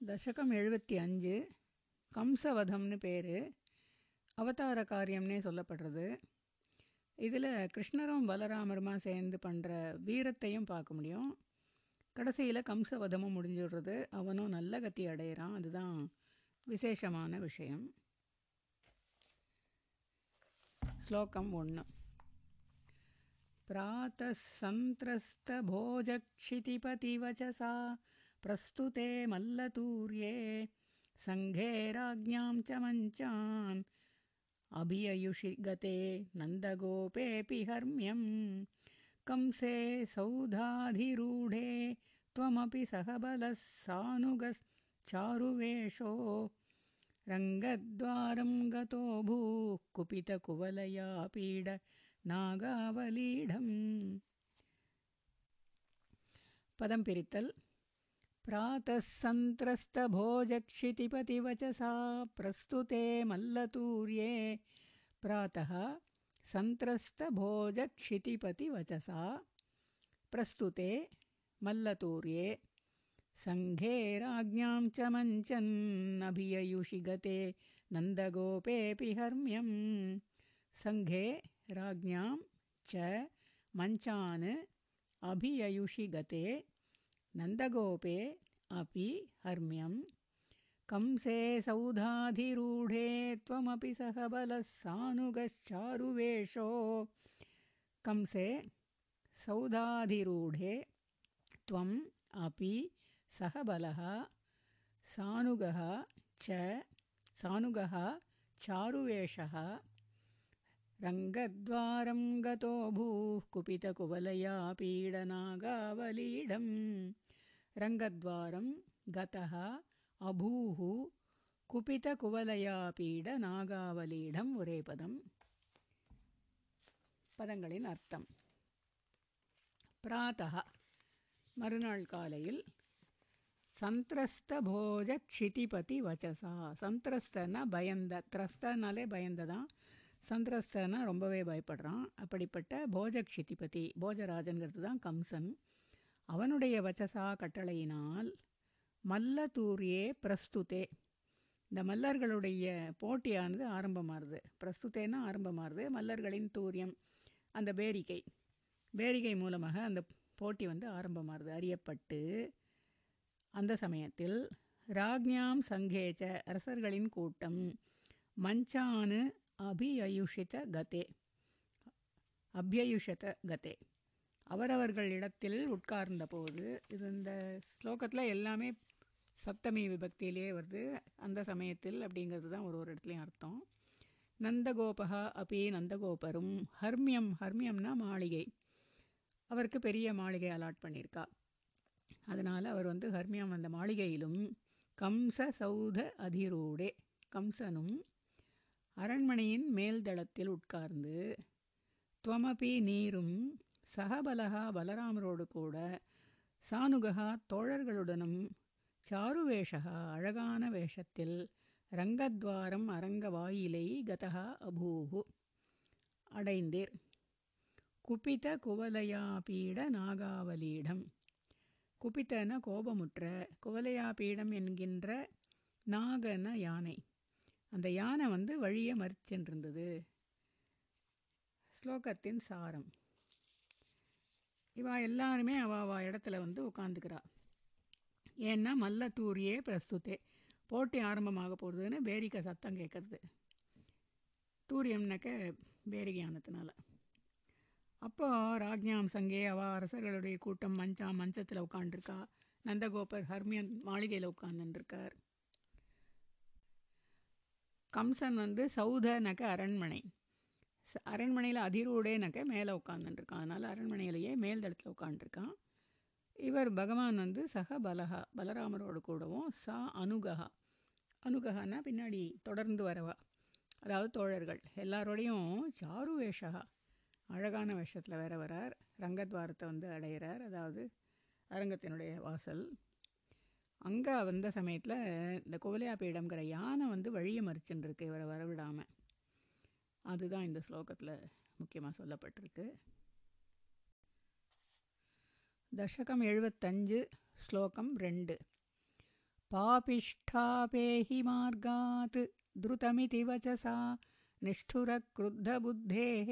தசகம் எழுபத்தி அஞ்சு கம்சவதம்னு பேர் அவதார காரியம்னே சொல்லப்படுறது இதில் கிருஷ்ணரும் பலராமருமா சேர்ந்து பண்ணுற வீரத்தையும் பார்க்க முடியும் கடைசியில் கம்சவதமும் முடிஞ்சுடுறது அவனும் நல்ல கத்தி அடையிறான் அதுதான் விசேஷமான விஷயம் ஸ்லோகம் ஒன்று प्रातः सन्त्रस्तभोजक्षितिपतिवचसा प्रस्तुते मल्लतूर्ये सङ्घे राज्ञां च मञ्चान्। अभिययुषि गते नन्दगोपेऽपि हर्म्यम् कंसे सौधाधिरूढे त्वमपि सहबलः सानुगश्चारुवेषो रङ्गद्वारं गतो भूः कुपितकुवलया पीड नागावलीढम्। पदं पिरित्तल्। प्रातःसंत्रस्तभोजक्षितिपतिवचसा प्रस्तुते मल्लतूर्ये। प्रातः सन्त्रस्तभोजक्षितिपतिवचसा प्रस्तुते मल्लतूर्ये। सङ्घे राज्ञां च मञ्चन्नभिययुषि गते नन्दगोपेऽपि हर्म्यं। सङ्घे राज्ञां च मञ्चान् अभिययुषि गते नन्दगोपे अपि हर्म्यं कंसे सौधाधिरूढे त्वमपि सह बलः सानुगश्चारुवेषो। कंसे सौधाधिरूढे त्वम् अपि सह बलः सानुगः च सानुगः चारुवेषः। रङ्गद्वारं गतो भूः कुपितकुवलया पीडनागावलीडं रङ्गद्वारं गतः अभूः குபிதகுவலயா பீட நாகாவலீடம் ஒரே பதம் பதங்களின் அர்த்தம் பிராத்தः மறுநாள் காலையில் சந்திரஸ்த போஜ க்ஷிதிபதி வச்சசா சந்திரஸ்தனா பயந்த திரஸ்தனாலே பயந்ததான் சந்திரஸ்தனா ரொம்பவே பயப்படுறான் அப்படிப்பட்ட போஜக்ஷிதிபதி போஜராஜன்கிறது தான் கம்சன் அவனுடைய வச்சசா கட்டளையினால் மல்லதூரியே பிரஸ்துதே. இந்த மல்லர்களுடைய போட்டியானது ஆரம்பமாகுது பிரஸ்துத்தேன்னா ஆரம்பமாகுது மல்லர்களின் தூரியம் அந்த பேரிகை பேரிகை மூலமாக அந்த போட்டி வந்து ஆரம்பமாகுது அறியப்பட்டு அந்த சமயத்தில் ராக்ஞாம் சங்கேச்ச அரசர்களின் கூட்டம் மஞ்சானு அபியயுஷித கதே. அபியயுஷத கதே. அவரவர்கள் இடத்தில் உட்கார்ந்த போது இது இந்த ஸ்லோகத்தில் எல்லாமே சப்தமி விபக்தியிலே வருது. அந்த சமயத்தில் அப்படிங்கிறது தான் ஒரு ஒரு இடத்துலையும் அர்த்தம். நந்தகோபகா அப்பி நந்தகோபரும் ஹர்மியம் ஹர்மியம்னா மாளிகை. அவருக்கு பெரிய மாளிகை அலாட் பண்ணியிருக்கா. அதனால் அவர் வந்து ஹர்மியம் அந்த மாளிகையிலும் கம்ச சௌத அதிரோடே கம்சனும் அரண்மனையின் மேல்தளத்தில் உட்கார்ந்து துவமபி நீரும் சகபலகா பலராமரோடு கூட சானுகா தோழர்களுடனும் சாருவேஷகா அழகான வேஷத்தில் ரங்கத்வாரம் அரங்க வாயிலை கதா அபூகு அடைந்தீர். குபித குவலையாபீட நாகாவலீடம். குபித்தன கோபமுற்ற குவலையாபீடம் என்கின்ற நாகன யானை. அந்த யானை வந்து வழியை மறிச்சென்றிருந்தது. ஸ்லோகத்தின் சாரம். இவா எல்லாருமே அவா இடத்துல வந்து உட்காந்துக்கிறா ஏன்னா மல்லத்தூரியே பிரஸ்துத்தே. போட்டி ஆரம்பமாக போகிறதுன்னு பேரிக்கை சத்தம் கேட்குறது. தூரியம்னாக்க பேரிகையானதுனால. அப்போ ராஜ்ஞாம் சங்கே அவ அரசர்களுடைய கூட்டம் மஞ்சா மஞ்சத்தில் உட்காண்டிருக்கா நந்தகோபர் ஹர்மியன் மாளிகையில் உட்காந்துருக்கார் கம்சன் வந்து சௌதனக்க அரண்மனை. அரண்மனையில் அதிரூடேனக்க மேலே உட்காந்துருக்கான் அதனால் அரண்மனையிலேயே மேல் தளத்தில் உட்காந்துருக்கான் இவர் பகவான் வந்து சக பலகா பலராமரோடு கூடவும் சா அனுகா அனுகஹான்னா பின்னாடி தொடர்ந்து வரவா. அதாவது தோழர்கள் எல்லாரோடையும் சாரு வேஷகா. அழகான வேஷத்தில் வேற வரார். ரங்கத்வாரத்தை வந்து அடைகிறார் அதாவது அரங்கத்தினுடைய வாசல். அங்கே வந்த சமயத்தில் இந்த குவலையா பீடம்ங்கிற யானை வந்து வழியை மறிச்சுன்னு இருக்கு இவரை வரவிடாமல் அதுதான் இந்த ஸ்லோகத்தில் முக்கியமாக சொல்லப்பட்டிருக்கு தசகம் எழுபத்தஞ்சு ஸ்லோகம் ரெண்டு पापिष्ठापेहि मार्गात् द्रुतमिति वचसा निष्ठुरक्रुद्धबुद्धेः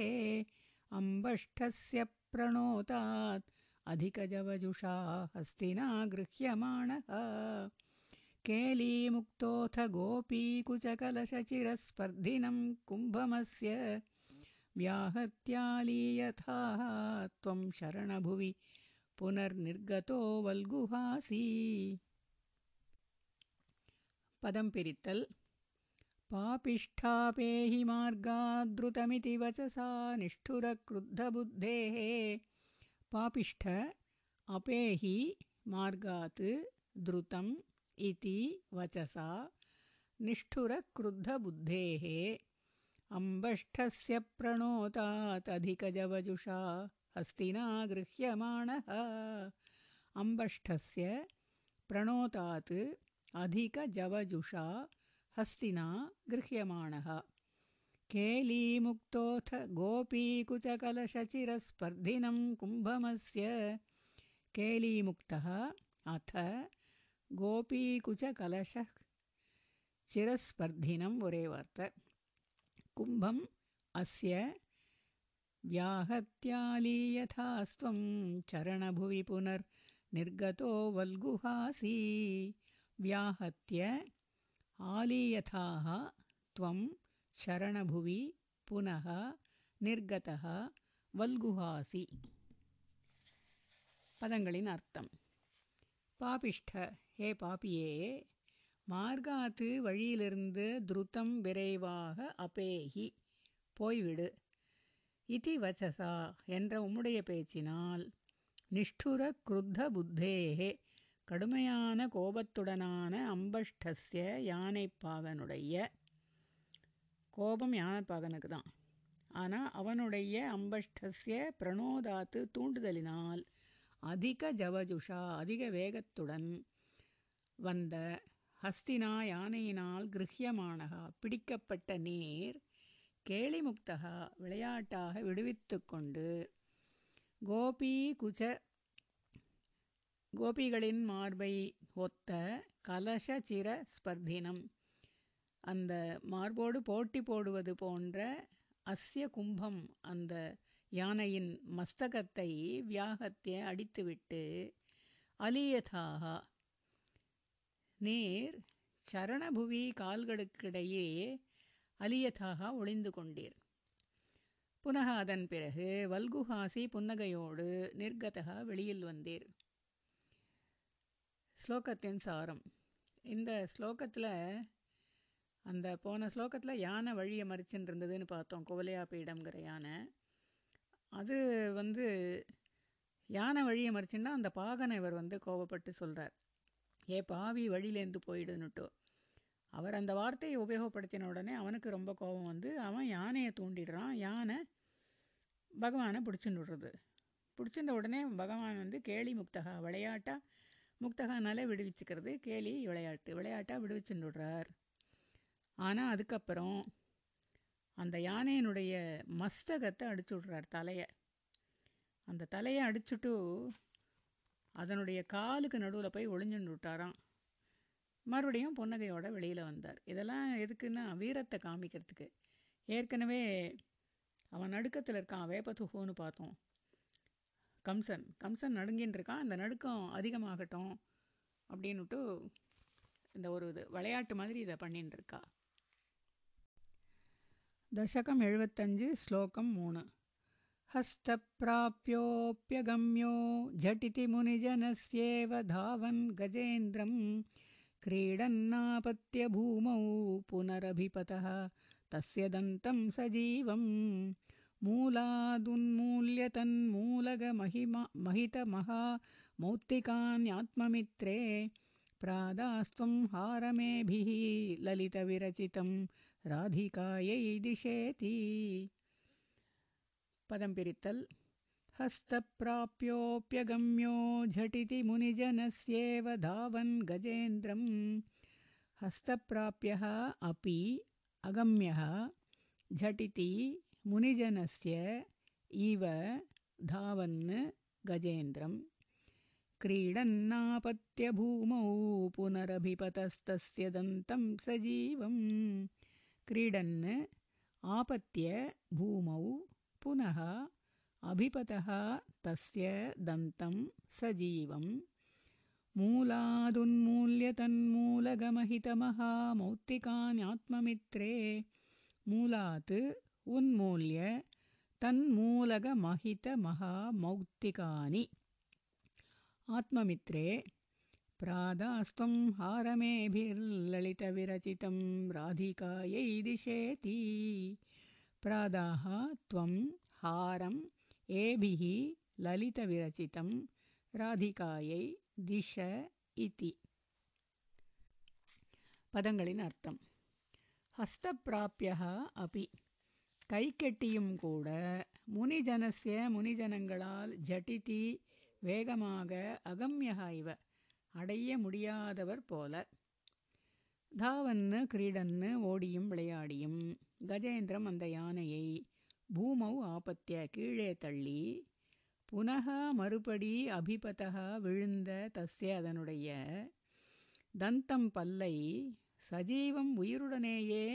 अम्बष्ठस्य प्रणोतात् अधिकजवजुषा हस्तिना गृह्यमाणः केलीमुक्तोऽथ गोपीकुचकलशचिरस्पर्धिनं कुम्भमस्य व्याहत्यालीयथाः त्वं शरणभुवि पुनर्निर्गतो वल्गुहासी। पदं पिरित्तल्। पापिष्ठापेहि मार्गाद्रुतमिति वचसा निष्ठुरक्रुद्धबुद्धेः। पापिष्ठ अपेहि मार्गात् द्रुतम् इति वचसा। निष्ठुरक्रुद्धबुद्धेः अम्बष्ठस्य प्रणोतात् अधिकजवजुषा हस्तिना गृह्यमाणः अम्बष्ठस्य प्रणोतात् अधिकजवजुषा हस्तिना गृह्यमाणः केलीमुक्तोऽथ गोपीकुचकलशचिरस्पर्धिनं कुम्भमस्य। केलीमुक्तः अथ गोपीकुचकलशः चिरस्पर्धिनं ஒரே வார்த்தை கும்பம் அஸ்ய व्याहत्यालीयथास्त्वं चरणभुवि पुनर्निर्गतो वल्गुहासी व्याहत्य आलीयथाः त्वं शरणभुवि पुनः निर्गतः वल्गुहासि பதங்களின் அர்த்தம் பாபிஷ்ட ஹே பாபியே மார்காத்து வழியிலிருந்து துருத்தம் விரைவாக அபேஹி போய்விடு. இதி வச்சசா என்ற உம்முடைய பேச்சினால் நிஷ்டுர குருத்த புத்தேகே கடுமையான கோபத்துடனான அம்பஷ்டஸ்ய யானைப்பாகனுடைய கோபம் யானைப்பாகனுக்கு தான் ஆனால் அவனுடைய அம்பஷ்டஸ்ய பிரணோதாத்து தூண்டுதலினால் அதிக ஜவஜுஷா அதிக வேகத்துடன் வந்த ஹஸ்தினா யானையினால் கிருஹ்யமானகா பிடிக்கப்பட்ட நீர் கேளிமுக்தகா விளையாட்டாக விடுவித்து கொண்டு கோபி குஜ கோபிகளின் மார்பை ஒத்த கலச சிர ஸ்பர்தினம். அந்த மார்போடு போட்டி போடுவது போன்ற அஸ்ய கும்பம் அந்த யானையின் மஸ்தகத்தை வியாகத்தை அடித்துவிட்டு அலியதாக நீர் சரணபுவி கால்களுக்கிடையே அலியதாக ஒளிந்து கொண்டீர். புனக அதன் பிறகு வல்குஹாசி புன்னகையோடு நிர்கதகா வெளியில் வந்தீர். ஸ்லோகத்தின் சாரம். இந்த ஸ்லோகத்தில் அந்த போன ஸ்லோகத்தில் யானை வழியை மறிச்சுன்னு இருந்ததுன்னு பார்த்தோம் குவலையா பீடம்ங்கிற யானை. அது வந்து யானை வழியை மறிச்சுன்னா அந்த பாகனை இவர் வந்து கோவப்பட்டு சொல்கிறார் ஏ பாவி வழியிலேருந்து போயிடுன்னுட்டு. அவர் அந்த வார்த்தையை உபயோகப்படுத்தின உடனே அவனுக்கு ரொம்ப கோபம் வந்து அவன் யானையை தூண்டிடுறான். யானை பகவானை பிடிச்சின்னு விடுறது. பிடிச்சின்ற உடனே பகவான் வந்து கேலி முக்தகா விளையாட்டா முக்தகானாலே விடுவிச்சுக்கிறது. கேலி விளையாட்டு விளையாட்டாக விடுவிச்சுன்னு விடுறார். ஆனால் அதுக்கப்புறம் அந்த யானையினுடைய மஸ்தகத்தை அடிச்சு விட்றார் தலையை. அந்த தலையை அடிச்சுட்டு அதனுடைய காலுக்கு நடுவில் போய் ஒளிஞ்சுன்னு விட்டாராம். மறுபடியும் புன்னகையோட வெளியில் வந்தார். இதெல்லாம் எதுக்குன்னா வீரத்தை காமிக்கிறதுக்கு. ஏற்கனவே அவன் நடுக்கத்தில் இருக்கான் வேப்பதுஹோன்னு பார்த்தோம். கம்சன் கம்சன் நடுங்கின்னு இருக்கான். அந்த நடுக்கம் அதிகமாகட்டும் அப்படின்னுட்டு இந்த ஒரு இது விளையாட்டு மாதிரி இதை பண்ணின்னு இருக்கா. दशकम् एळुवत्तञ्जु श्लोकं मूणु हस्तप्राप्योऽप्यगम्यो झटिति मुनिजनस्येव धावन् गजेन्द्रं क्रीडन्नापत्य भूमौ पुनरभिपतः तस्य दन्तं सजीवं मूलादुन्मूल्य तन्मूलगमहिमा महितमहा मौक्तिकान्यात्ममित्रे प्रादास्त्वं हारमेभिः ललितविरचितं राधिकायै दिशेति। पदं पिरित्तल्। हस्तप्राप्योऽप्यगम्यो झटिति मुनिजनस्येव धावन् गजेन्द्रम्। हस्तप्राप्यः अपि अगम्यः झटिति मुनिजनस्य इव धावन् गजेन्द्रम्। क्रीडन्नापत्यभूमौ पुनरभिपतस्तस्य दन्तं सजीवम्। क्रीडन् आपत्य भूमौ पुनः अभिपतः तस्य दन्तं सजीवं मूलादुन्मूल्य तन्मूलगमहितमहामौक्तिकान्यात्ममित्रे मूलात् उन्मूल्य तन्मूलगमहितमहामौक्तिकानि आत्ममित्रे प्रादास्त्वं हारमेभिर्ललितविरचितं राधिकायै दिशेति प्रादाः त्वं हारम् एभिः ललितविरचितं ராதிகாயை திஷ இதி பதங்களின் அர்த்தம் ஹஸ்தப்பிராப்பியா அபி கைக்கெட்டியும் கூட முனிஜனசிய முனிஜனங்களால் ஜட்டிதி வேகமாக அகம்யகா இவ அடைய முடியாதவர் போல. தாவன்னு கிரீடன்னு ஓடியும் விளையாடியும் கஜேந்திரம் அந்த யானையை பூமௌ ஆபத்திய கீழே தள்ளி புனக மறுபடி அபிபதக விழுந்த தஸ்ய அதனுடைய தந்தம் பல்லை சஜீவம் உயிருடனேயே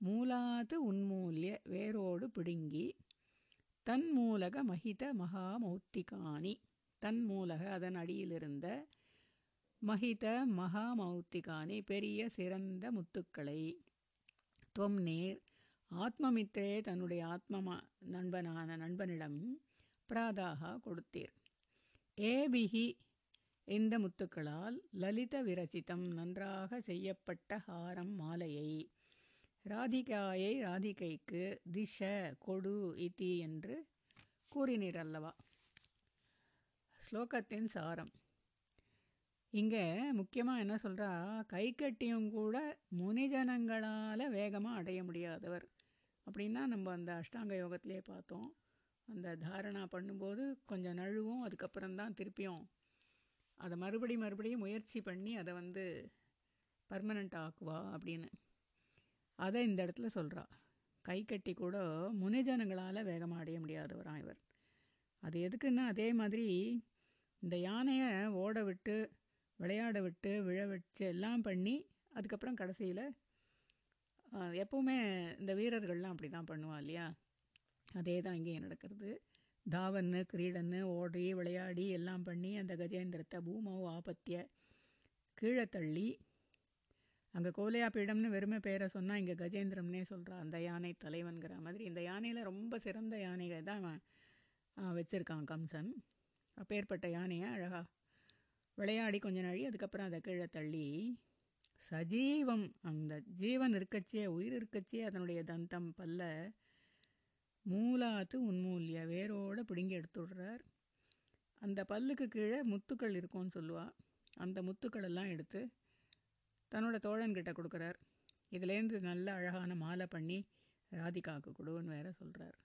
மூலாது உன்மூல்ய வேரோடு பிடுங்கி தன்மூலக மகித மகாமௌத்திகானி தன்மூலக அதன் அடியிலிருந்த மகித மகாமௌத்திகானி பெரிய சிறந்த முத்துக்களை. தொம் நேர் ஆத்மமித்திரே தன்னுடைய ஆத்ம நண்பனான நண்பனிடம் பிராதாக கொடுத்தீர். ஏபிகி இந்த முத்துக்களால் லலித விரசிதம் நன்றாக செய்யப்பட்ட ஹாரம் மாலையை ராதிகாயை ராதிகைக்கு திஷ கொடு இத்தி என்று கூறினீர் அல்லவா? ஸ்லோகத்தின் சாரம். இங்கே முக்கியமாக என்ன சொல்கிறா கை கட்டியும் கூட முனிஜனங்களால் வேகமாக அடைய முடியாதவர். அப்படின்னா நம்ம அந்த அஷ்டாங்க யோகத்திலே பார்த்தோம். அந்த தாரணா பண்ணும்போது கொஞ்சம் நழுவும் அதுக்கப்புறம்தான் திருப்பியும். அதை மறுபடி மறுபடியும் முயற்சி பண்ணி அதை வந்து பர்மனண்ட் ஆக்குவா அப்படின்னு. அதை இந்த இடத்துல சொல்கிறா கை கட்டி கூட முனிஜனங்களால் வேகமாக அடைய முடியாதவரான் இவர். அது எதுக்குன்னா அதே மாதிரி இந்த யானையை ஓட விட்டு விளையாட விட்டு விழ வச்சு எல்லாம் பண்ணி அதுக்கப்புறம் கடைசியில் எப்போவுமே இந்த வீரர்கள்லாம் அப்படி தான் பண்ணுவாள் இல்லையா? அதே தான் இங்கேயும் நடக்கிறது. தாவன்னு கிரீடன்னு ஓடி விளையாடி எல்லாம் பண்ணி அந்த கஜேந்திரத்தை பூமாவு ஆபத்திய கீழே தள்ளி அங்கே கோலையா பீடம்னு வெறுமை பேரை சொன்னால் இங்கே கஜேந்திரம்னே சொல்கிறான் அந்த யானை தலைவன்கிற மாதிரி. இந்த யானையில் ரொம்ப சிறந்த யானைகளை தான் வச்சுருக்கான் கம்சன். அப்பேற்பட்ட யானையை அழகாக விளையாடி கொஞ்ச நாழி அதுக்கப்புறம் அதை கீழே தள்ளி சஜீவம் அந்த ஜீவன் இருக்கச்சே உயிர் இருக்கச்சே அதனுடைய தந்தம் பல்ல மூலாத்து உன்மூல்ய வேரோடு பிடுங்கி எடுத்துடுறார். அந்த பல்லுக்கு கீழே முத்துக்கள் இருக்கும்னு சொல்லுவாள் அந்த முத்துக்கள் எல்லாம் எடுத்து தன்னோட தோழன்கிட்ட கொடுக்குறார். இதுலேருந்து நல்ல அழகான மாலை பண்ணி ராதிகாவுக்கு கொடுன்னு வேற சொல்கிறார்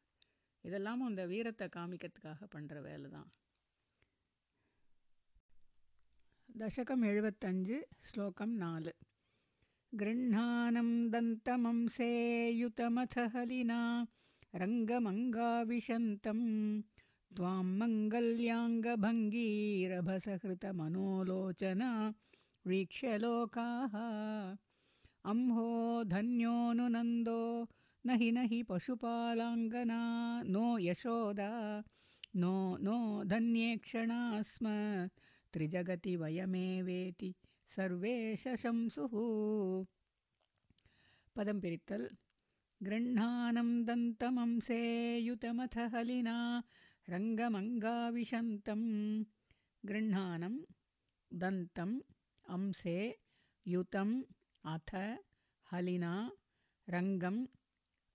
இதெல்லாமும் அந்த வீரத்தை காமிக்கிறதுக்காக பண்ணுற வேலை தான் दशकम् एवत्तञ्जु श्लोकं नाल् गृह्णानं दन्तमंसेयुतमथ हलिना रङ्गमङ्गाविशन्तं त्वां मङ्गल्याङ्गभङ्गीरभसहृतमनोलोचना वीक्ष्य लोकाः अंहो धन्योऽनुनन्दो न हि पशुपालाङ्गना नो यशोदा नो नो धन्येक्षणा स्म त्रिजगति वयमेवेति सर्वे शशंसुः। पदं पिरित्तल्। गृह्णानं दन्तमंसेयुतमथ हलिना रङ्गमङ्गाविशन्तं। गृह्णानं दन्तम् अंसे युतम् अथ हलिना रङ्गम्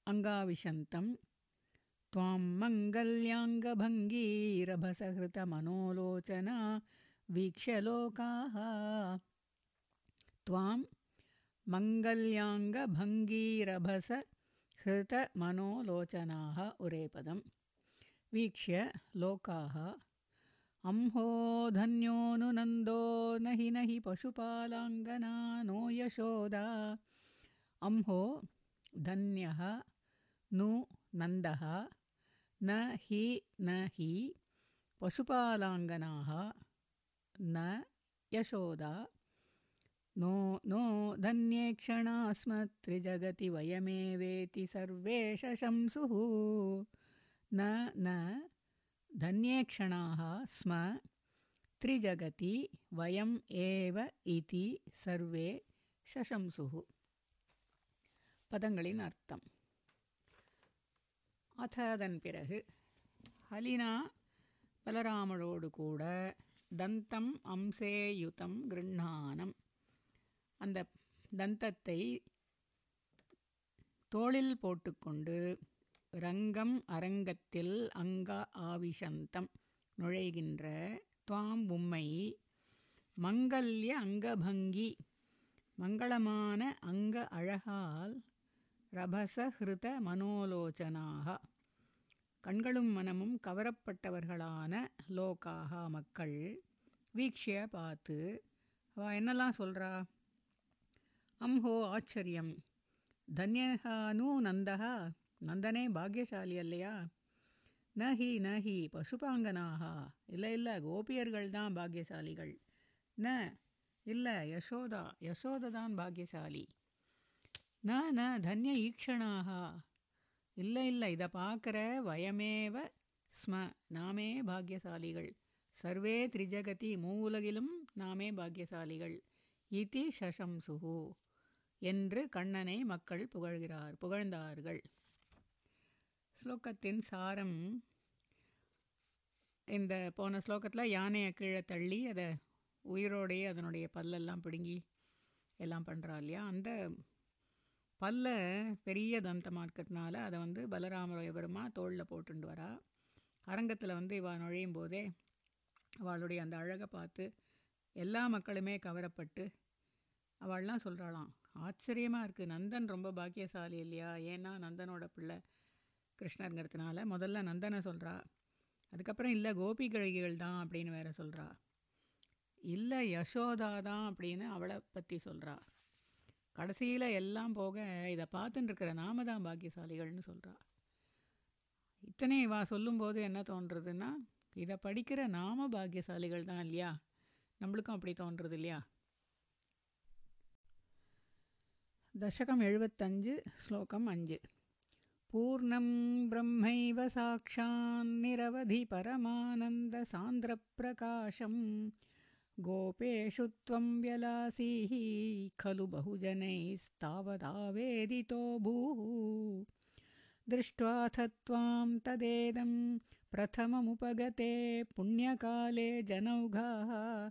अङ्गाविशन्तं। त्वां मङ्गल्याङ्गभङ्गीरभसहृतमनोलोचना वीक्ष्य त्वां मङ्गल्याङ्गभङ्गीरभसहृतमनोलोचनाः उरेपदं वीक्ष्य लोकाः। अंहो धन्योऽनुनन्दो न हि न हि पशुपालाङ्गना नो यशोदा। अंहो धन्यः नु नन्दः। न हि न हि पशुपालाङ्गनाः न यशोदा नो नो धन्येक्षणा स्म त्रिजगति वयमेवेति सर्वे शशंसुः न न धन्येक्षणाः स्म त्रिजगति वयम् एव इति सर्वे शशंसुः பதங்களின் அர்த்தம் அத அதன் பிறகு ஹலினா பலராமரோடு கூட தந்தம் அம்சேயுதம் கிருண்ணானம். அந்த தந்தத்தை தோளில் போட்டுக்கொண்டு ரங்கம் அரங்கத்தில் அங்க ஆவிஷந்தம் நுழைகின்ற துவாம் உம்மை மங்கல்ய அங்கபங்கி மங்களமான அங்க அழகால் ரபசஹிருத மனோலோச்சனாக கண்களும் மனமும் கவரப்பட்டவர்களான லோகாக மக்கள் வீக்ஷிய பார்த்து அவ என்னெல்லாம் சொல்கிறா அம்ஹோ ஆச்சரியம். தன்யகானு நந்தகா நந்தனே பாக்யசாலி அல்லையா? நஹி நஹி பசுபாங்கனாக இல்லை இல்லை கோபியர்கள் தான் பாக்யசாலிகள். ந இல்லை யசோதா. யசோத தான் பாக்யசாலி. ந ந தன்ய ஈக்ஷணாக இல்லை இல்லை. இதை பார்க்குற வயமேவ ஸ்ம. நாமே பாக்யசாலிகள். சர்வே திரிஜகதி மூவுலகிலும் நாமே பாக்யசாலிகள். இதி ஷசம்சுகு என்று கண்ணனை மக்கள் புகழ்கிறார் புகழ்ந்தார்கள். ஸ்லோகத்தின் சாரம் இந்த போன ஸ்லோகத்தில் யானையை கீழே தள்ளி அதை உயிரோடையே அதனுடைய பல்லெல்லாம் பிடுங்கி எல்லாம் பண்ணுறா இல்லையா? அந்த பல்ல பெரிய தந்தமாக இருக்கிறதுனால அதை வந்து பலராமரோயபுரமா தோளில் போட்டுண்டு வரா. அரங்கத்தில் வந்து இவள் நுழையும் போதே அவளுடைய அந்த அழகை பார்த்து எல்லா மக்களுமே கவரப்பட்டு அவள்லாம் சொல்கிறாளாம் ஆச்சரியமாக இருக்குது நந்தன் ரொம்ப பாக்கியசாலி இல்லையா? ஏன்னா நந்தனோட பிள்ளை கிருஷ்ணருங்கிறதுனால முதல்ல நந்தனை சொல்கிறா அதுக்கப்புறம் இல்லை கோபி கழகிகள் தான் அப்படின்னு வேற சொல்கிறா இல்லை யசோதா தான் அப்படின்னு அவளை பற்றி சொல்கிறா கடைசியில் எல்லாம் போக இதை பார்த்துன்னு இருக்கிற நாம தான் பாக்கியசாலிகள்னு சொல்கிறா இத்தனை வா சொல்லும்போது என்ன தோன்றுறதுன்னா இதை படிக்கிற நாம பாக்கியசாலிகள் தான் இல்லையா? நம்மளுக்கும் அப்படி தோன்றுறது இல்லையா? தசகம் எழுபத்தஞ்சு ஸ்லோகம் அஞ்சு. பூர்ணம் பிரம்மைவ சாட்சான்னிரவதி பரமானந்த சாந்திர பிரகாஷம் गोपेषु त्वं व्यलासीः खलु बहुजनैस्तावदावेदितो भूः। दृष्ट्वाथ त्वां तदेदं प्रथममुपगते पुण्यकाले जनौघाः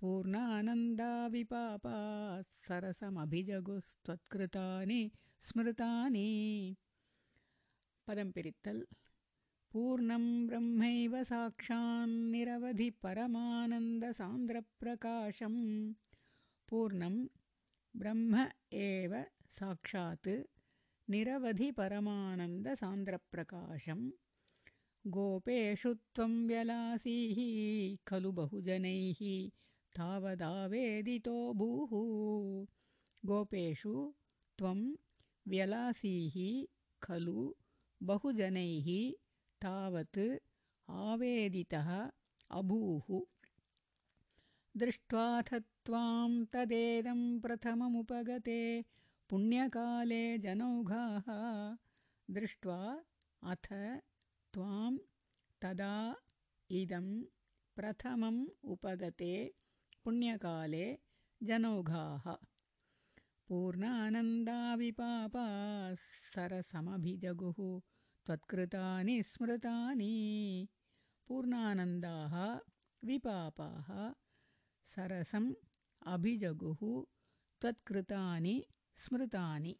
पूर्णानन्दाविपापा सरसमभिजगुस्त्वत्कृतानि स्मृतानि। पदं पिरित्तल् पूर्णं ब्रह्मैव साक्षान्निरवधि परमानन्दसान्द्रप्रकाशं पूर्णं ब्रह्म एव साक्षात् निरवधि परमानन्दसान्द्रप्रकाशं गोपेषु त्वं व्यलासीः खलु बहुजनैः तावदावेदितो भूः। गोपेषु त्वं व्यलासीः खलु बहुजनैः तावत् आवेदितः अभूः। दृष्ट्वाथ त्वां तदेदं प्रथममुपगते पुण्यकाले जनौघाः। दृष्ट्वा अथ त्वां तदा इदं प्रथमम् उपगते पुण्यकाले जनौघाः। पूर्णानन्दाविपापा सरसमभिजगुः त्वत्कृतानि स्मृतानि पूर्णानन्दाः विपापाः सरसम् अभिजगुः त्वत्कृतानि ஸ்மிருதானி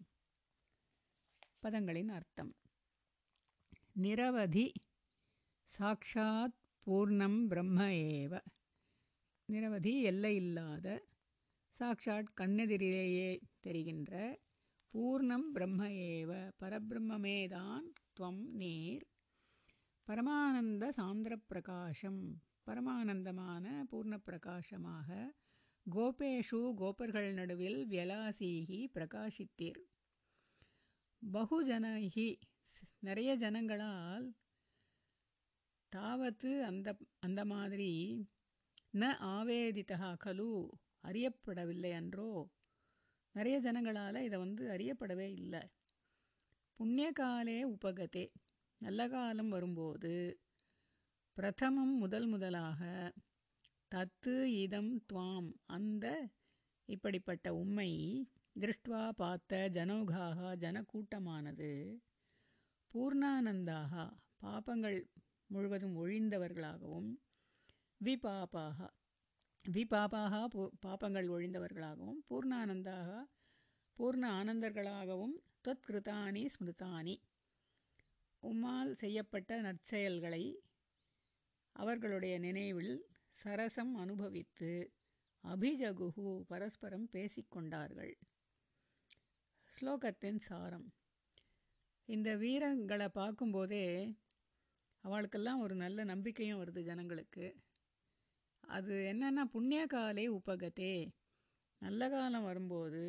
பதங்களின் அர்த்தம் நிரவதி சாக்ஷாத் பூர்ணம் பிரம்ம ஏவ நிரவதி எல்லை இல்லாத சாக்ஷாத் கண்ணெதிரிலேயே தெரிகின்ற பூர்ணம் பிரம்ம ஏவ பரபிரம்மமேதான் துவம் நீர். பரமானந்த சாந்திர பிரகாஷம் பரமானந்தமான பூர்ண பிரகாசமாக கோபேஷு கோபர்கள் நடுவில் வியலாசீகி பிரகாசித்தீர். பகுஜனகி நிறைய ஜனங்களால் தாவத்து அந்த அந்த மாதிரி ந ஆவேதிதா கலு அறியப்படவில்லை அன்றோ. நிறைய ஜனங்களால் இதை வந்து அறியப்படவே இல்லை. புண்ணியகாலே உபகதே. நல்ல காலம் வரும்போது பிரதமம் முதல் முதலாக தத்து இதம் துவாம். அந்த இப்படிப்பட்ட உம்மை திருஷ்டுவா பார்த்த ஜனோகாக ஜனக்கூட்டமானது பூர்ணானந்தாக பாபங்கள் முழுவதும் ஒழிந்தவர்களாகவும் விபாபாக விபாபாக பாபங்கள் ஒழிந்தவர்களாகவும் பூர்ணானந்தாக பூர்ண ஆனந்தர்களாகவும் தொத்கிருதானி ஸ்மிருதானி உம்மால் செய்யப்பட்ட நற்செயல்களை அவர்களுடைய நினைவில் சரசம் அனுபவித்து அபிஜகுகு பரஸ்பரம் பேசிக்கொண்டார்கள் ஸ்லோகத்தின் சாரம். இந்த வீரங்களை பார்க்கும்போதே அவளுக்கெல்லாம் ஒரு நல்ல நம்பிக்கையும் வருது ஜனங்களுக்கு. அது என்னென்னா புண்ணிய காலே உபகத்தே நல்ல காலம் வரும்போது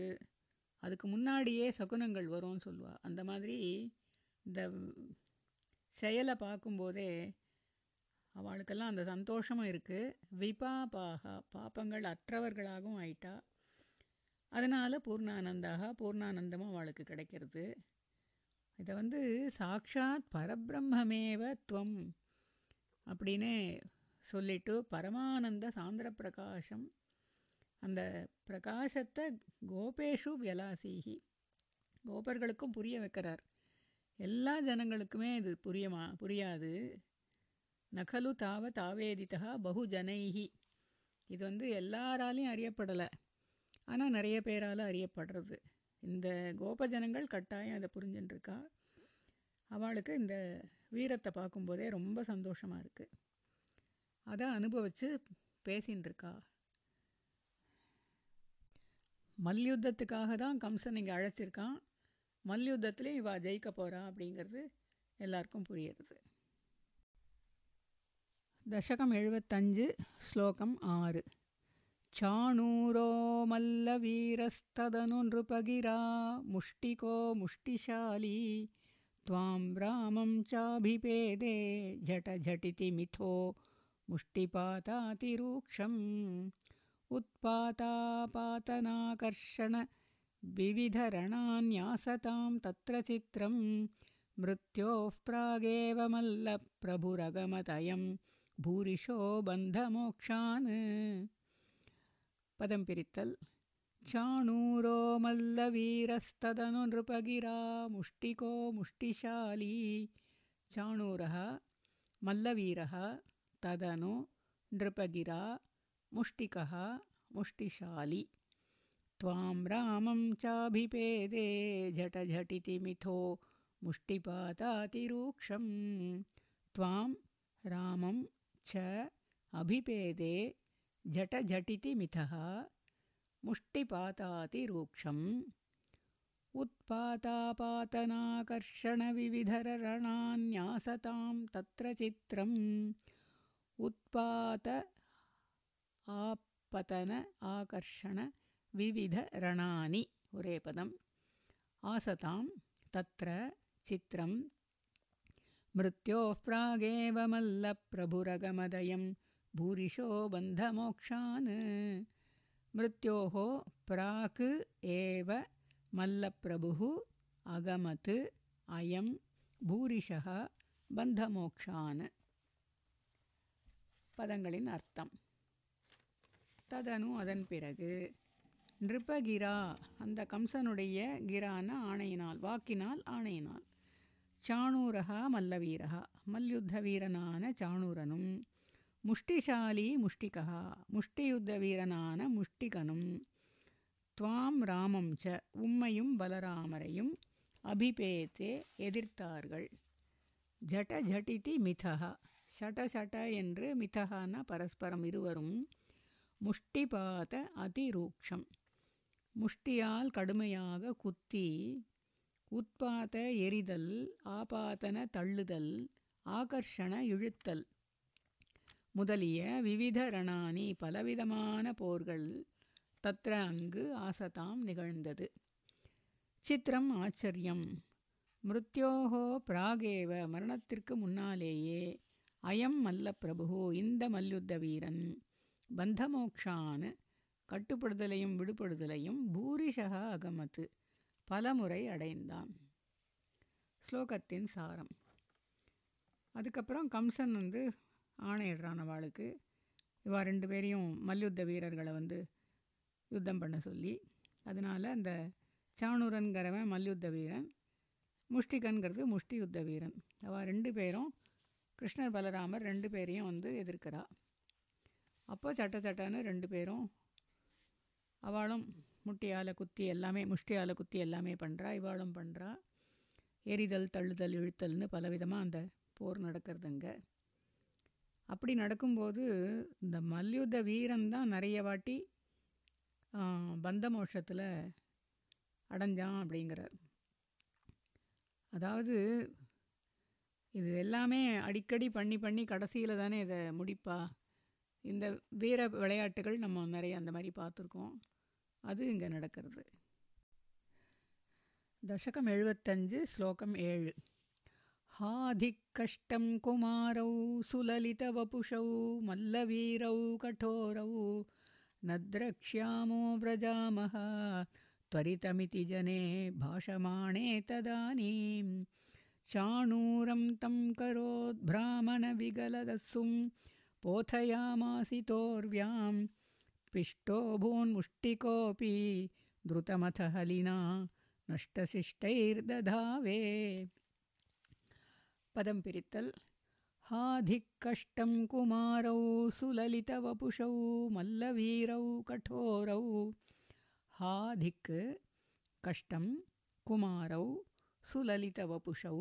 அதுக்கு முன்னாடியே சகுனங்கள் வரும்னு சொல்லுவாள் அந்த மாதிரி இந்த செயலை பார்க்கும்போதே அவளுக்கெல்லாம் அந்த சந்தோஷமும் இருக்குது விபாபாக பாப்பங்கள் அற்றவர்களாகவும் ஆயிட்டா. அதனால் பூர்ணானந்தாக பூர்ணானந்தமும் அவளுக்கு கிடைக்கிறது. இதை வந்து சாக்ஷாத் பரபிரம்மமேவ துவம் அப்படின்னு சொல்லிட்டு பரமானந்த சாந்திர பிரகாசம் அந்த பிரகாசத்தை கோபேஷு வியலாசீகி. கோபர்களுக்கும் புரிய வைக்கிறார். எல்லா ஜனங்களுக்குமே இது புரியமா புரியாது. நகலு தாவ தாவேதிதா பகு ஜனைகி இது வந்து எல்லாராலையும் அறியப்படலை. ஆனால் நிறைய பேரால் அறியப்படுறது. இந்த கோப ஜனங்கள் கட்டாயம் அதை புரிஞ்சுட்டுருக்கா அவளுக்கு இந்த வீரத்தை பார்க்கும்போதே ரொம்ப சந்தோஷமாக இருக்குது அதை அனுபவித்து பேசின்னு இருக்கா மல்யுத்தத்துக்காக தான் கம்சன் இங்கே அழைச்சிருக்கான். மல்யுத்தத்துலேயும் இவா ஜெயிக்க போகிறா அப்படிங்கிறது எல்லாருக்கும் புரியுறது. தசகம் எழுபத்தஞ்சு ஸ்லோகம் ஆறு. சாணூரோ மல்ல வீரஸ்ததனு நிருபகிரா முஷ்டிகோ முஷ்டிசாலி துவாம் ராமம் சாபிபேதே ஜட ஜட்டிதி மிதோ முஷ்டிபாதாதிரூக்ஷம் मुष्टिपातातिरूक्षम् उत्पातापातनाकर्षणविविधरणान्यासतां तत्र चित्रं मृत्योः प्रागेव मल्लप्रभुरगमतयं भूरिशो बन्धमोक्षान्। पदं पिरित्तल् चाणूरो मल्लवीरस्तदनु नृपगिरा मुष्टिको मुष्टिशाली चाणूरः मल्लवीरः तदनु नृपगिरा मुष्टिकः मुष्टिशाली। त्वां रामं चाभिपेदे झटझटिति मिथो मुष्टिपातातिरूक्षं त्वां रामं च अभिपेदे झटझटिति मिथः मुष्टिपातातिरूक्षम् उत्पातापातनाकर्षणविविधररणान्यासतां तत्र चित्रम्। उत्पात आपतन आकर्षण विविधरणानि। उरेपदम् आसतां तत्र चित्रं मृत्योः प्रागेव मल्लप्रभुरगमदयं भूरिशो बन्धमोक्षान्। मृत्योः प्राक् एव मल्लप्रभुः अगमत् अयं भूरिशः बन्धमोक्षान्। पदङ्गलिन् अर्थम् ததனு அதன் பிறகு நிருபகிரா அந்த கம்சனுடைய கிரான ஆணையினால் வாக்கினால் ஆணையினால் சாணூரகா மல்லவீரகா மல்யுத்த வீரனான சாணூரனும் முஷ்டிசாலி முஷ்டிகா முஷ்டியுத்த வீரனான முஷ்டிகனும் துவாம் ராமம் ச உம்மையும் பலராமரையும் அபிபேத்தே எதிர்த்தார்கள். ஜட ஜட்டிதி மிதகா சட சட என்று மிதகான பரஸ்பரம் இருவரும் முஷ்டிபாத அதிரூக்ஷம். முஷ்டியால் கடுமையாக குத்தி உட்பாத எரிதல் ஆபாதன தள்ளுதல் ஆகர்ஷண இழுத்தல். முதலிய விவித ரணானி பலவிதமான போர்கள் தத்ர அங்கு ஆசதாம் நிகழ்ந்தது. சித்திரம் ஆச்சரியம். மிருத்யோகோ பிராகேவ மரணத்திற்கு முன்னாலேயே அயம் மல்ல பிரபு இந்த மல்யுத்த வீரன் பந்தமோக்ஷான் கட்டுப்படுதலையும் விடுபடுதலையும் பூரிஷக அகமத்து பலமுறை அடைந்தான். ஸ்லோகத்தின் சாரம். அதுக்கப்புறம் கம்சன் வந்து ஆணையிடுறான் அவளுக்கு. இவா ரெண்டு பேரையும் மல்யுத்த வீரர்களை வந்து யுத்தம் பண்ண சொல்லி அதனால் அந்த சாணூரன்கிறவன் மல்யுத்த வீரன் முஷ்டிகன்கிறது முஷ்டி யுத்த வீரன். அவள் ரெண்டு பேரும் கிருஷ்ணர் பலராமர் ரெண்டு பேரையும் வந்து எதிர்க்கிறா. அப்போ சட்ட சட்டன்னு ரெண்டு பேரும் அவளும் முட்டியால் குத்தி எல்லாமே முஷ்டியால் குத்தி எல்லாமே பண்ணுறா இவாளும் பண்ணுறா எரிதல் தள்ளுதல் இழுத்தல்னு பலவிதமாக அந்த போர் நடக்கிறதுங்க அப்படி நடக்கும்போது இந்த மல்யுத்த வீரன் தான் நிறைய வாட்டி பந்த மோஷத்தில் அடைஞ்சான் அப்படிங்கிறார். அதாவது இது எல்லாமே அடிக்கடி பண்ணி பண்ணி கடைசியில் தானே இதை முடிப்பா? இந்த வீர விளையாட்டுகள் நம்ம நிறைய அந்த மாதிரி பார்த்துருக்கோம் அது இங்கே நடக்கிறது தசகம் எழுபத்தஞ்சு ஸ்லோகம் ஏழு हाधिक्कष्टं कुमारौ सुललितवपुषौ मल्लवीरौ कठोरौ न द्रक्ष्यामो व्रजामः त्वरितमिति जने भाषमाणे तदानीं चाणूरं तं करोद्भ्रामणविगलदस्सुं पोथयामासितोर्व्यां पिष्टो भून्मुष्टिकोऽपि द्रुतमथ हलिना नष्टशिष्टैर्दधावे। पदं पिरित्तल्। हाधिक्कष्टं कुमारौ सुललितवपुषौ मल्लवीरौ कठोरौ। हाधिक् कष्टं कुमारौ सुललितवपुषौ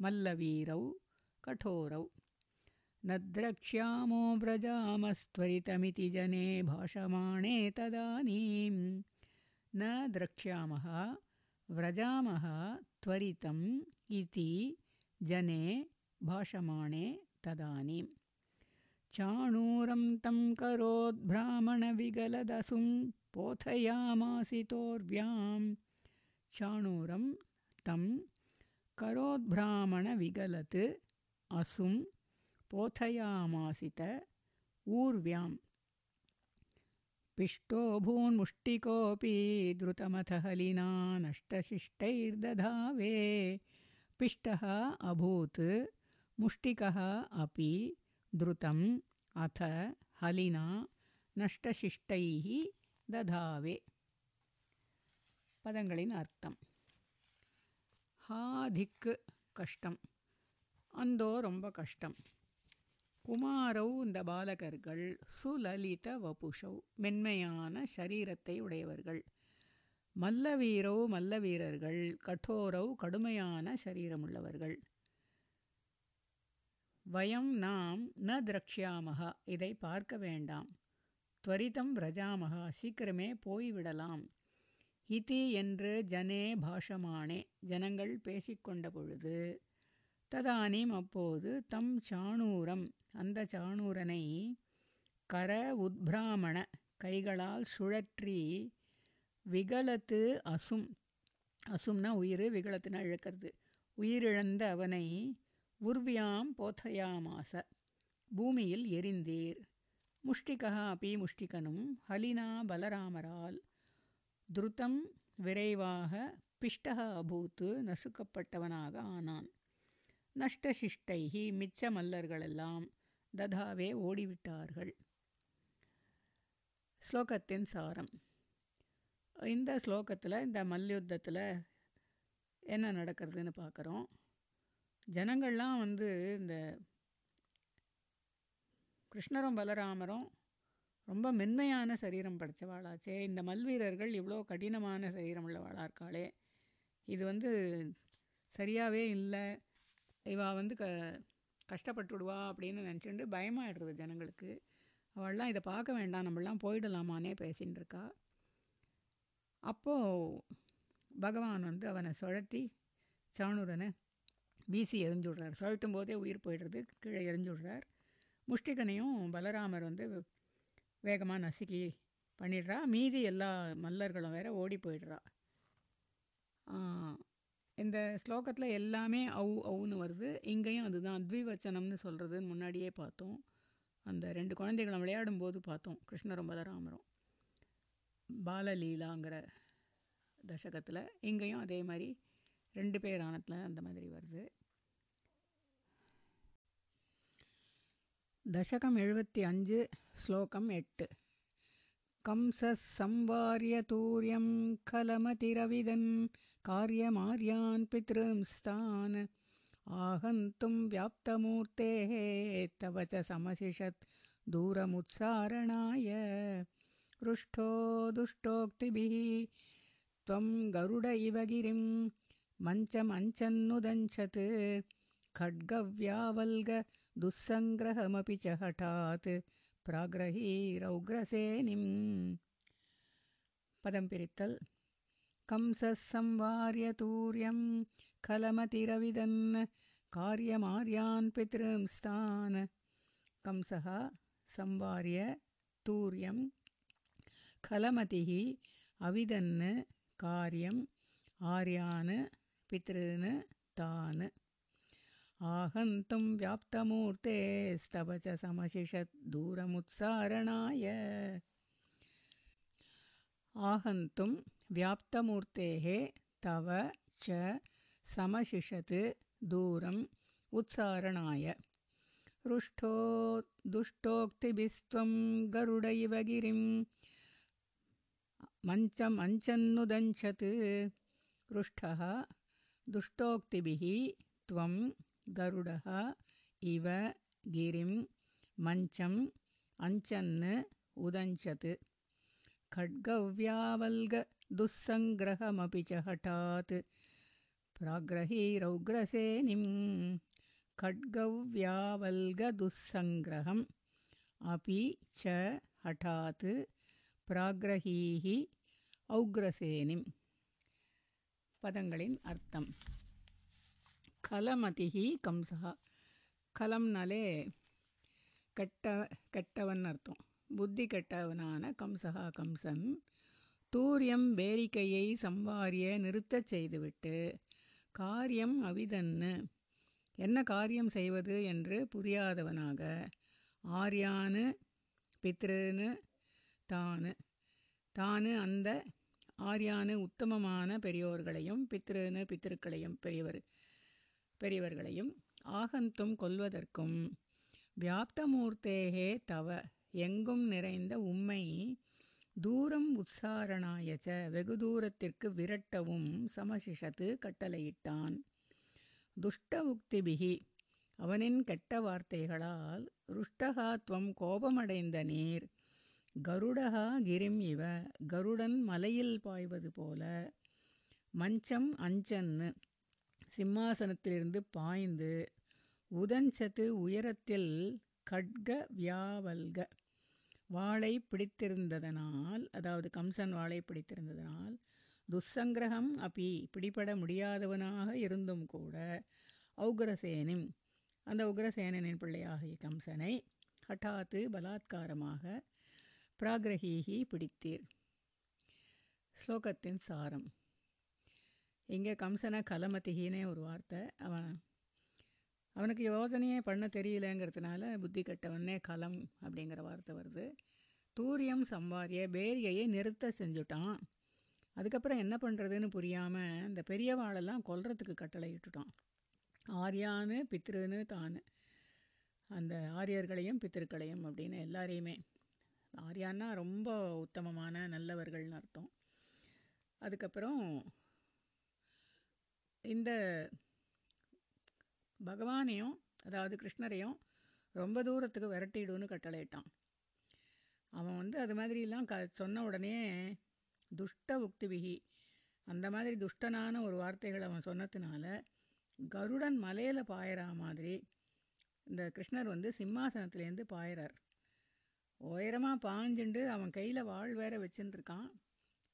मल्लवीरौ कठोरौ न द्रक्ष्यामो व्रजामस्त्वरितमिति जने भाषमाणे तदानीं न द्रक्ष्यामः व्रजामः त्वरितम् इति जने भाषमाणे तदानीं चाणूरं तं करोद्ब्राह्मणविगलदसुं पोथयामासितोर्व्यां चाणूरं तं करोद्ब्राह्मणविगलत् असुं पोथयामासित ऊर्व्यां पिष्टो भून्मुष्टिकोऽपि द्रुतमथ हलिना नष्टशिष्टैर्दधावे पिष्टः अभूत् मुष्टिकः अपि द्रुतम् अथ हलिना नष्टशिष्टैः दधावे பதங்களின் அர்த்தம் ஹாதிக்கு கஷ்டம் அந்தோ ரொம்ப கஷ்டம் குமாரௌ இந்த பாலகர்கள் சுலலித வபுஷௌ மென்மையான சரீரத்தை உடையவர்கள். மல்லவீரோ மல்லவீரர்கள் கட்டோரவ் கடுமையான சரீரமுள்ளவர்கள். வயம் நாம் ந திரக்ஷியாமகா இதை பார்க்க வேண்டாம். துவரிதம் விரஜாமகா சீக்கிரமே போய்விடலாம். இதி என்று ஜனே பாஷமானே ஜனங்கள் பேசிக்கொண்ட பொழுது ததானீம் அப்போது தம் சாணூரம். அந்த சாணூரனை கர உத்பிராமண கைகளால் சுழற்றி விகலத்து அசும். அசும்னா உயிர் விகலத்துனா இழக்கிறது. உயிரிழந்த அவனை உர்வியாம் போத்தையாமாச. பூமியில் எரிந்தீர். முஷ்டிகா அப்பி முஷ்டிகனும் ஹலினா பலராமரால். துருத்தம் விரைவாக பிஷ்டக அபூத்து நசுக்கப்பட்டவனாக ஆனான். நஷ்டசிஷ்டைகி மிச்ச மல்லர்களெல்லாம் ததாவே ஓடிவிட்டார்கள். ஸ்லோகத்தின் சாரம். இந்த ஸ்லோகத்தில் இந்த மல்யுத்தத்தில் என்ன நடக்கிறதுன்னு பார்க்குறோம் ஜனங்கள்லாம் வந்து இந்த கிருஷ்ணரும் பலராமரும் ரொம்ப மென்மையான சரீரம் படைத்தவாளாச்சே இந்த மல்வீரர்கள் இவ்வளோ கடினமான சரீரம் உள்ளவாளாக இருக்காளே. இது வந்து சரியாகவே இல்லை. இவா வந்து க கஷ்டப்பட்டுடுவா அப்படின்னு நினச்சிட்டு பயமாயிடுறது ஜனங்களுக்கு. அவள்லாம் இதை பார்க்க வேண்டாம் நம்மளாம் போயிடலாமானே பேசின்னு இருக்கா அப்போது பகவான் வந்து அவனை சுழட்டி சாணூரனை வீசி எரிஞ்சுடுறார் சுழட்டும் போதே உயிர் போயிடுறது கீழே எரிஞ்சுடுறார் முஷ்டிகனையும் பலராமர் வந்து வேகமாக நசுக்கி பண்ணிடுறா. மீதி எல்லா மல்லர்களும் வேற ஓடி போயிடுறா. இந்த ஸ்லோகத்தில் எல்லாமே அவு அவுன்னு வருது. இங்கேயும் அதுதான். அத்விவச்சனம்னு சொல்கிறதுன்னு முன்னாடியே பார்த்தோம். அந்த ரெண்டு குழந்தைகளும் விளையாடும்போது பார்த்தோம். கிருஷ்ணரும் பலராமரும் பாலலீலாங்கிற தசகத்தில் இங்கேயும் அதே மாதிரி ரெண்டு பேர் ஆனத்தில் அந்த மாதிரி வருது. தசகம் எழுபத்தி அஞ்சு ஸ்லோகம் எட்டு. கம்ச சம்வாரிய தூரியம் கலமதிரவிதன் कार्यमार्यान् पितृंस्तान् आहन्तुं व्याप्तमूर्तेः तव च समशिषत् दूरमुत्सारणाय। रुष्ठो दुष्टोक्तिभिः त्वं गरुड इव गिरिं मञ्चमञ्चन्नुदञ्छत् खड्गव्यावल्गदुस्सङ्ग्रहमपि च हठात् प्राग्रहीरौग्रसेनिम् प्राग्रहीरौग्रसेनिं पदंपिरित्तल् कंसः संवार्य तूर्यं खलमतिरविदन् कार्यमार्यान् पितृंस्तान् कंसः संवार्य तूर्यं खलमतिः अविदन् कार्यम् आर्यान् पितॄन् तान्। आहन्तुं व्याप्तमूर्तेस्तव च समशिषत् दूरमुत्सारणाय आहन्तुं व्याप्तमूर्तेः तव च समशिषत् दूरम् उत्सारणाय रुष्ठो दुष्टोक्तिभिस्त्वं गरुड इव गिरिं मञ्चमञ्चन्नुदञ्चत् रुष्ठः दुष्टोक्तिभिः त्वं गरुडः इव गिरिं मञ्चम् अञ्चन् उदञ्चत् खड्गव्यावल्ग दुःसङ्ग्रहमपि च हठात् प्राग्रहीरौग्रसेनिं खड्गव्यावल्गदुःसङ्ग्रहम् अपि च हठात् प्राग्रहीः औग्रसेनिम् பதங்களின் அர்த்தம் கலமதிஹி கம்சா கலம்னாலே கெட்ட கெட்டவன் அர்த்தம் புத்தி கெட்டவனான கம்சகா கம்சன் தூரியம் வேரிக்கையை சம்பாரிய நிறுத்தச் செய்துவிட்டு காரியம் அவிதன்னு. என்ன காரியம் செய்வது என்று புரியாதவனாக ஆர்யானு பித்ருன்னு தானு. தானு அந்த ஆர்யானு உத்தமமான பெரியோர்களையும் பித்ருன்னு பித்திருக்களையும் பெரியவர் பெரியவர்களையும் ஆகந்தும் கொல்வதற்கும் வியாப்தமூர்த்தேகே தவ எங்கும் நிறைந்த உம்மை தூரம் உற்சாரணாயச்ச வெகு தூரத்திற்கு விரட்டவும் சமசிஷத்து கட்டளையிட்டான். துஷ்ட உக்திபிகி அவனின் கெட்ட வார்த்தைகளால் ருஷ்டகா துவம் கோபமடைந்த நீர் கருடகா கிரிம் இவ கருடன் மலையில் பாய்வது போல மஞ்சம் அஞ்சன்னு சிம்மாசனத்திலிருந்து பாய்ந்து உதஞ்சத்து உயரத்தில் கட்க வியாவல்க. வாளை பிடித்திருந்ததனால் அதாவது கம்சன் வாளை பிடித்திருந்ததனால் துஸ்ஸங்கிரகம் அப்பி பிடிபட முடியாதவனாக இருந்தும் கூட உக்ரசேனின் அந்த உக்ரசேனனின் பிள்ளையாகிய கம்சனை ஹட்டாத்து பலாத்காரமாக பிராகிரகீகி பிடித்தீர். ஸ்லோகத்தின் சாரம். இங்கே கம்சனை கலமதிகினே ஒரு வார்த்தை. அவன் அவனுக்கு யோசனையே பண்ண தெரியலங்கிறதுனால புத்தி கட்டவனே கலம் அப்படிங்கிற வார்த்தை வருது. தூரியம் சம்பாரிய பேரியையை நிறுத்த செஞ்சுட்டான். அதுக்கப்புறம் என்ன பண்ணுறதுன்னு புரியாமல் இந்த பெரியவாளெல்லாம் கொல்றதுக்கு கட்டளை இட்டுட்டான். ஆர்யான்னு பித்ருன்னு தானு. அந்த ஆரியர்களையும் பித்திருக்களையும் அப்படின்னு எல்லாரையுமே. ஆர்யான்னா ரொம்ப உத்தமமான நல்லவர்கள்னு அர்த்தம். அதுக்கப்புறம் இந்த பகவானையும் அதாவது கிருஷ்ணரையும் ரொம்ப தூரத்துக்கு விரட்டிடுன்னு கட்டளையிட்டான். அவன் வந்து அது மாதிரிலாம் க சொன்ன உடனே துஷ்ட உக்திவிகி அந்த மாதிரி துஷ்டனான ஒரு வார்த்தைகள் அவன் சொன்னதுனால கருடன் மலையில் பாயிறா மாதிரி இந்த கிருஷ்ணர் வந்து சிம்மாசனத்துலேருந்து பாயிறார். உயரமாக பாஞ்சுண்டு அவன் கையில் வாழ் வேற வச்சுருக்கான்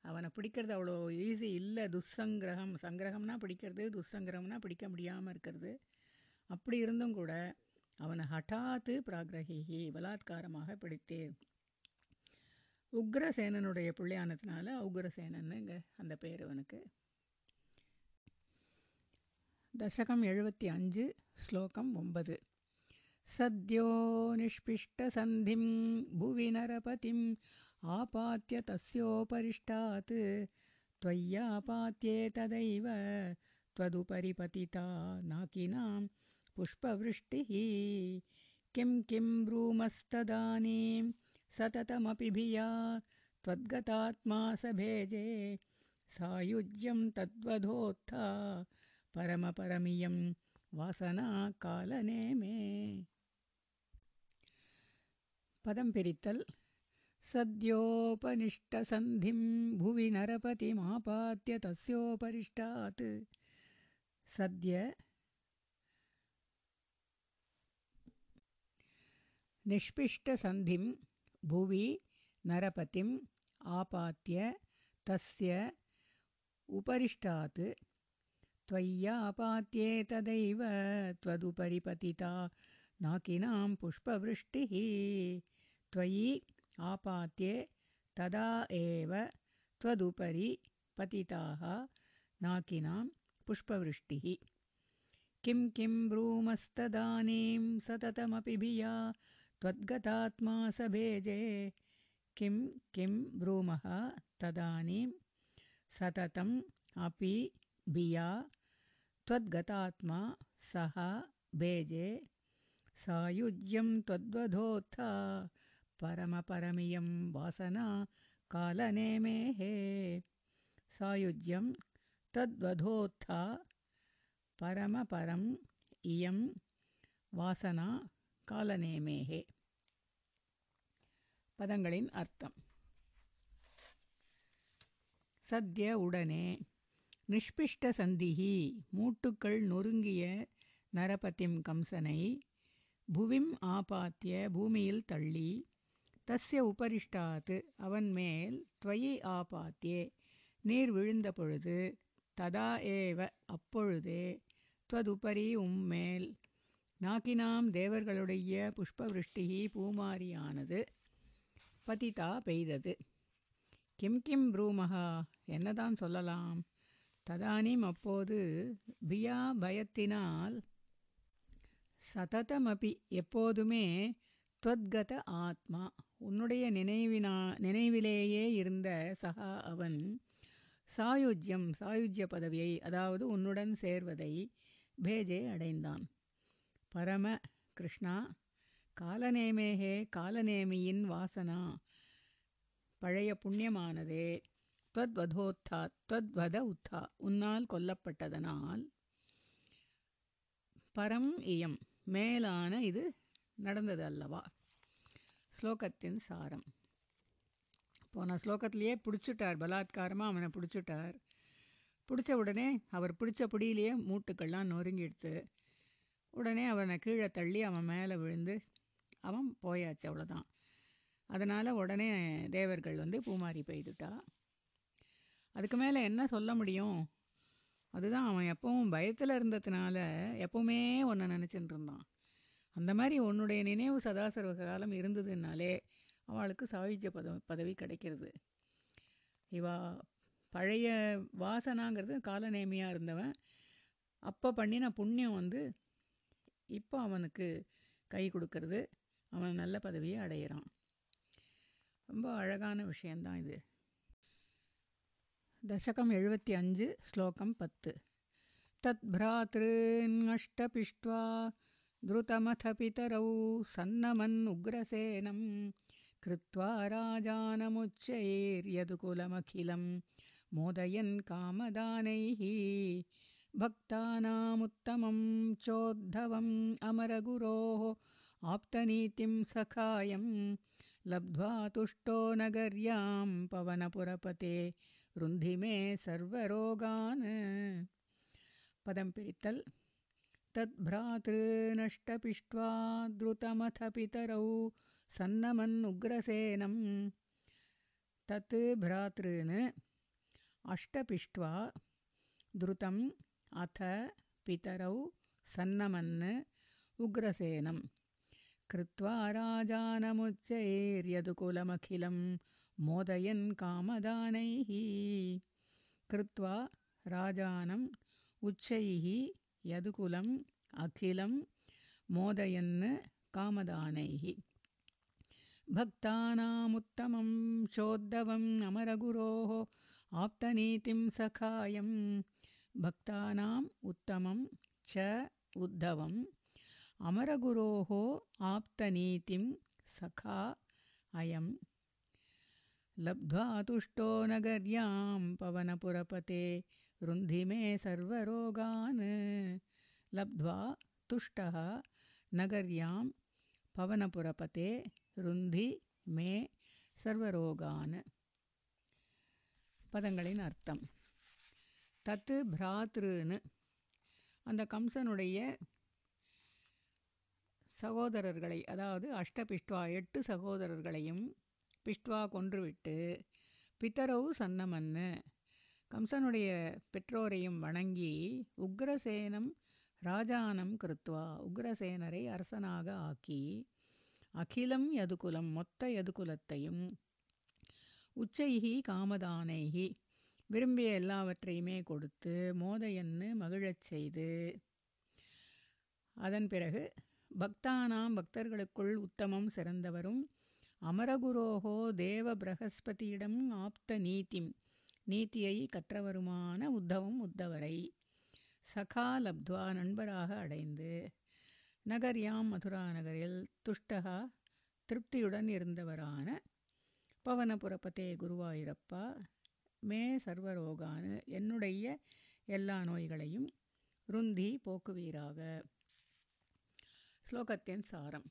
அவனை பிடிக்கிறது அவ்வளோ ஈஸி இல்லை. துஸ்ஸங்கிரகம் சங்கிரகம்னா பிடிக்கிறது துஸ்ஸங்கிரகம்னா பிடிக்க முடியாமல் இருக்கிறது. அப்படி இருந்தும் கூட அவனை ஹட்டாத்து பிராகிரகி பலாத்காரமாக பிடித்தேன் உக்ரசேனனுடைய பிள்ளையானதுனால உக்ரசேனன்னு இங்கே அந்த பேர் அவனுக்கு தசகம் எழுபத்தி அஞ்சு ஸ்லோகம் ஒன்பது सद्यो निष्पिष्टसन्धिं भुवि नरपतिम् आपात्य तस्योपरिष्टात् त्वय्यापात्ये तदैव त्वदुपरि पतिता नाकिनां पुष्पवृष्टिः। किं किं ब्रूमस्तदानीं सततमपि भिया त्वद्गतात्मा सभेजे सायुज्यं तद्वधोत्था परमपरमियं वासनाकालनेमे। पदंपिरितल् सद्योपनिष्टसन्धिं भुवि नरपतिमापात्य तस्योपरिष्टात्। सद्य निष्पिष्टसन्धिं भुवि नरपतिम् आपात्य तस्य उपरिष्टात्। त्वय्यापात्ये तदैव त्वदुपरि पतिता नाकिनां पुष्पवृष्टिः। त्वयि आपात्ये तदा एव त्वदुपरि पतिताः नाकिनां पुष्पवृष्टिः। किं किं ब्रूमस्तदानीं सततमपि भिया त्वद्गतात्मा स भेजे। किं किं ब्रूमः? तदानीं सततम् अपि भिया। त्वद्गतात्मा सः भेजे। सायुज्यं त्वद्वधोत्थ। परमपरमियं वासना कालनेमेः सायुज्यं तद्वधोत्थ परमपरम् इयं वासना कालनेमेः பதங்களின் அர்த்தம். சத்ய உடனே நிஷ்பிஷ்ட சந்திஹி மூட்டுக்கள் நொறுங்கிய நரபதிம் கம்சனை புவிம் ஆபாத்திய பூமியில் தள்ளி தஸ்ய உபரிஷ்டாத்து அவன் மேல் துவயி ஆபாத்தியே நீர் விழுந்த பொழுது ததா ஏவ அப்பொழுதே துவதுபரி உம்மேல் நாக்கினாம் தேவர்களுடைய புஷ்பவிருஷ்டி பூமாரியானது. பதிதா பெய்தது. கிம் கிம் ப்ரூமகா என்னதான் சொல்லலாம். ததானீம் அப்போது பியா பயத்தினால் சததமபி எப்போதுமே துவத்கத ஆத்மா. உன்னுடைய நினைவினா நினைவிலேயே இருந்த சகா அவன் சாயுஜ்யம் சாயுஜ்ய பதவியை அதாவது உன்னுடன் சேர்வதை பேஜே அடைந்தான். பரம கிருஷ்ணா காலநேமேகே காலநேமியின் வாசனா. பழைய புண்ணியமானதே. துவத்வதோத்தா துவத்வத உத்தா. உன்னால் கொல்லப்பட்டதனால் பரம் இயம். மேலான இது நடந்தது அல்லவா ஸ்லோகத்தின் சாரம். போன ஸ்லோகத்திலேயே பிடிச்சிட்டார் பலாத்காரமாக அவனை பிடிச்சிட்டார். பிடிச்ச உடனே அவர் பிடிச்ச பிடியிலேயே மூட்டுக்கள்லாம் நொறுங்கிடுத்து உடனே அவனை கீழே தள்ளி அவன் மேலே விழுந்து அவன் போயாச்சு அவ்வளோதான் அதனால் உடனே தேவர்கள் வந்து பூமாரி பெய்துட்டா அதுக்கு மேலே என்ன சொல்ல முடியும்? அதுதான் அவன் எப்பவும் பயத்தில் இருந்ததுனால எப்பவுமே ஒன்றை நினச்சிட்டு இருந்தான். அந்த மாதிரி உன்னுடைய நினைவு சதாசர்வ காலம் இருந்ததுனாலே அவளுக்கு சாயுஜ்ய பத பதவி கிடைக்கிறது. இவா பழைய வாசனாங்கிறது காலநேமியாக இருந்தவன். அப்போ பண்ணின புண்ணியம் வந்து இப்போ அவனுக்கு கை கொடுக்கறது. அவன் நல்ல பதவியை அடையிறான் ரொம்ப அழகான விஷயந்தான் இது தசகம் எழுபத்தி அஞ்சு ஸ்லோகம் பத்து தத் பிராத்ருன்ஷ்டபிஷ்ட்வா द्रुतमथ पितरौ सन्नमन् उग्रसेनं कृत्वा राजानमुच्चैर्यदुकुलमखिलं मोदयन् कामदानैः भक्तानामुत्तमं चोद्धवम् अमरगुरोः आप्तनीतिं सखायं लब्ध्वा तुष्टो नगर्यां पवनपुरपते रुन्धि मे सर्वरोगान्। पदं पिरितल् तद्भ्रातॄनष्टपिष्ट्वा द्रुतमथ पितरौ सन्नमन्नुग्रसेनं। तत् भ्रातॄन् अष्टपिष्ट्वा द्रुतम् अथ पितरौ सन्नमन् उग्रसेनं कृत्वा राजानमुच्चैर्यदुकुलमखिलं मोदयन् कामदानैः। कृत्वा राजानम् उच्चैः यदुकुलम् अखिलं मोदयन् कामदानैः। भक्तानामुत्तमं चोद्धवम् अमरगुरोः आप्तनीतिं सखायं। भक्तानाम् उत्तमं च उद्धवम् अमरगुरोः आप्तनीतिं सखा अयं लब्ध्वा तुष्टो नगर्यां पवनपुरपते रुन्धि मे सर्वरोगान् लब्ध्वा तुष्टः नगर्यां பவனபுரபதே ருந்தி மே சர்வரோகான் பதங்களின் அர்த்தம் தத்து பிராத்ருன்னு அந்த கம்சனுடைய சகோதரர்களை அதாவது அஷ்டபிஷ்டுவா எட்டு சகோதரர்களையும் பிஷ்டுவா கொன்றுவிட்டு பித்தரவு சன்னமன்னு கம்சனுடைய பெற்றோரையும் வணங்கி உக்ரசேனம் ராஜானம் கிருத்வா உக்ரசேனரை அரசனாக ஆக்கி அகிலம் யதுகுலம் மொத்த யதுகுலத்தையும் உச்சைகி காமதானைகி விரும்பிய எல்லாவற்றையுமே கொடுத்து மோதையன்னு மகிழச் செய்து அதன் பிறகு பக்தானாம் பக்தர்களுக்குள் உத்தமம் சிறந்தவரும். அமரகுரோகோ தேவ பிரகஸ்பதியிடம் ஆப்த நீதிம் நீதியை கற்றவருமான உத்தவம் உத்தவரை. சகா லப்துவா நண்பராக அடைந்து நகர்யாம் மதுரா நகரில் துஷ்டகா திருப்தியுடன் இருந்தவரான பவனபுரப்பதே குருவாயிரப்பா மே சர்வரோகானு என்னுடைய எல்லா நோய்களையும் ருந்தி போக்குவீராக. ஸ்லோகத்தின் சாரம்.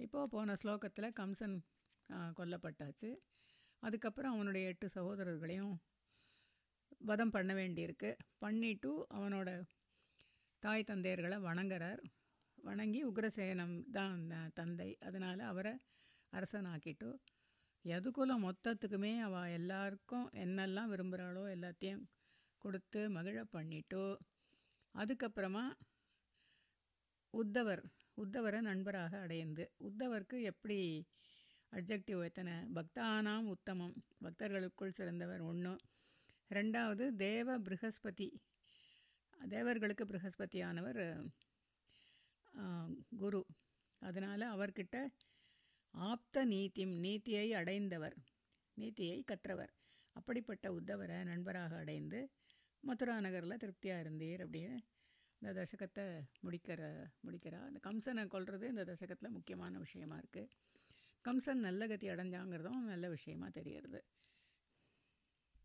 இப்போது போன ஸ்லோகத்தில் கம்சன் கொல்லப்பட்டாச்சு. அதுக்கப்புறம் அவனுடைய எட்டு சகோதரர்களையும் வதம் பண்ண வேண்டியிருக்கு. பண்ணிட்டு அவனோட தாய் தந்தையர்களை வணங்குறார். வணங்கி உக்ரசேனம் தான் தந்தை. அதனால் அவரை அரசனாக்கிட்டு எதுக்குள்ள மொத்தத்துக்குமே அவள் எல்லாருக்கும் என்னெல்லாம் விரும்புகிறாளோ எல்லாத்தையும் கொடுத்து மகிழ பண்ணிட்டு அதுக்கப்புறமா உத்தவர் உத்தவரை நண்பராக அடைந்து உத்தவருக்கு எப்படி அப்ஜெக்டிவ் எத்தனை? பக்தானாம் உத்தமம். பக்தர்களுக்குள் சிறந்தவர் ஒன்று ரெண்டாவது தேவ பிருகஸ்பதி. தேவர்களுக்கு பிருகஸ்பதியானவர் குரு. அதனால் அவர்கிட்ட ஆப்த நீத்திம் நீத்தியை அடைந்தவர் நீத்தியை கற்றவர். அப்படிப்பட்ட உத்தவரை நண்பராக அடைந்து மதுரா நகரில் திருப்தியாக இருந்தீர் அப்படின்னு இந்த தசகத்தை முடிக்கிற முடிக்கிறா. அந்த கம்சனை கொள்வது இந்த தசகத்தில் முக்கியமான விஷயமா இருக்குது கம்சன் நல்ல கதி அடைஞ்சாங்கிறதும் நல்ல விஷயமா தெரியறது.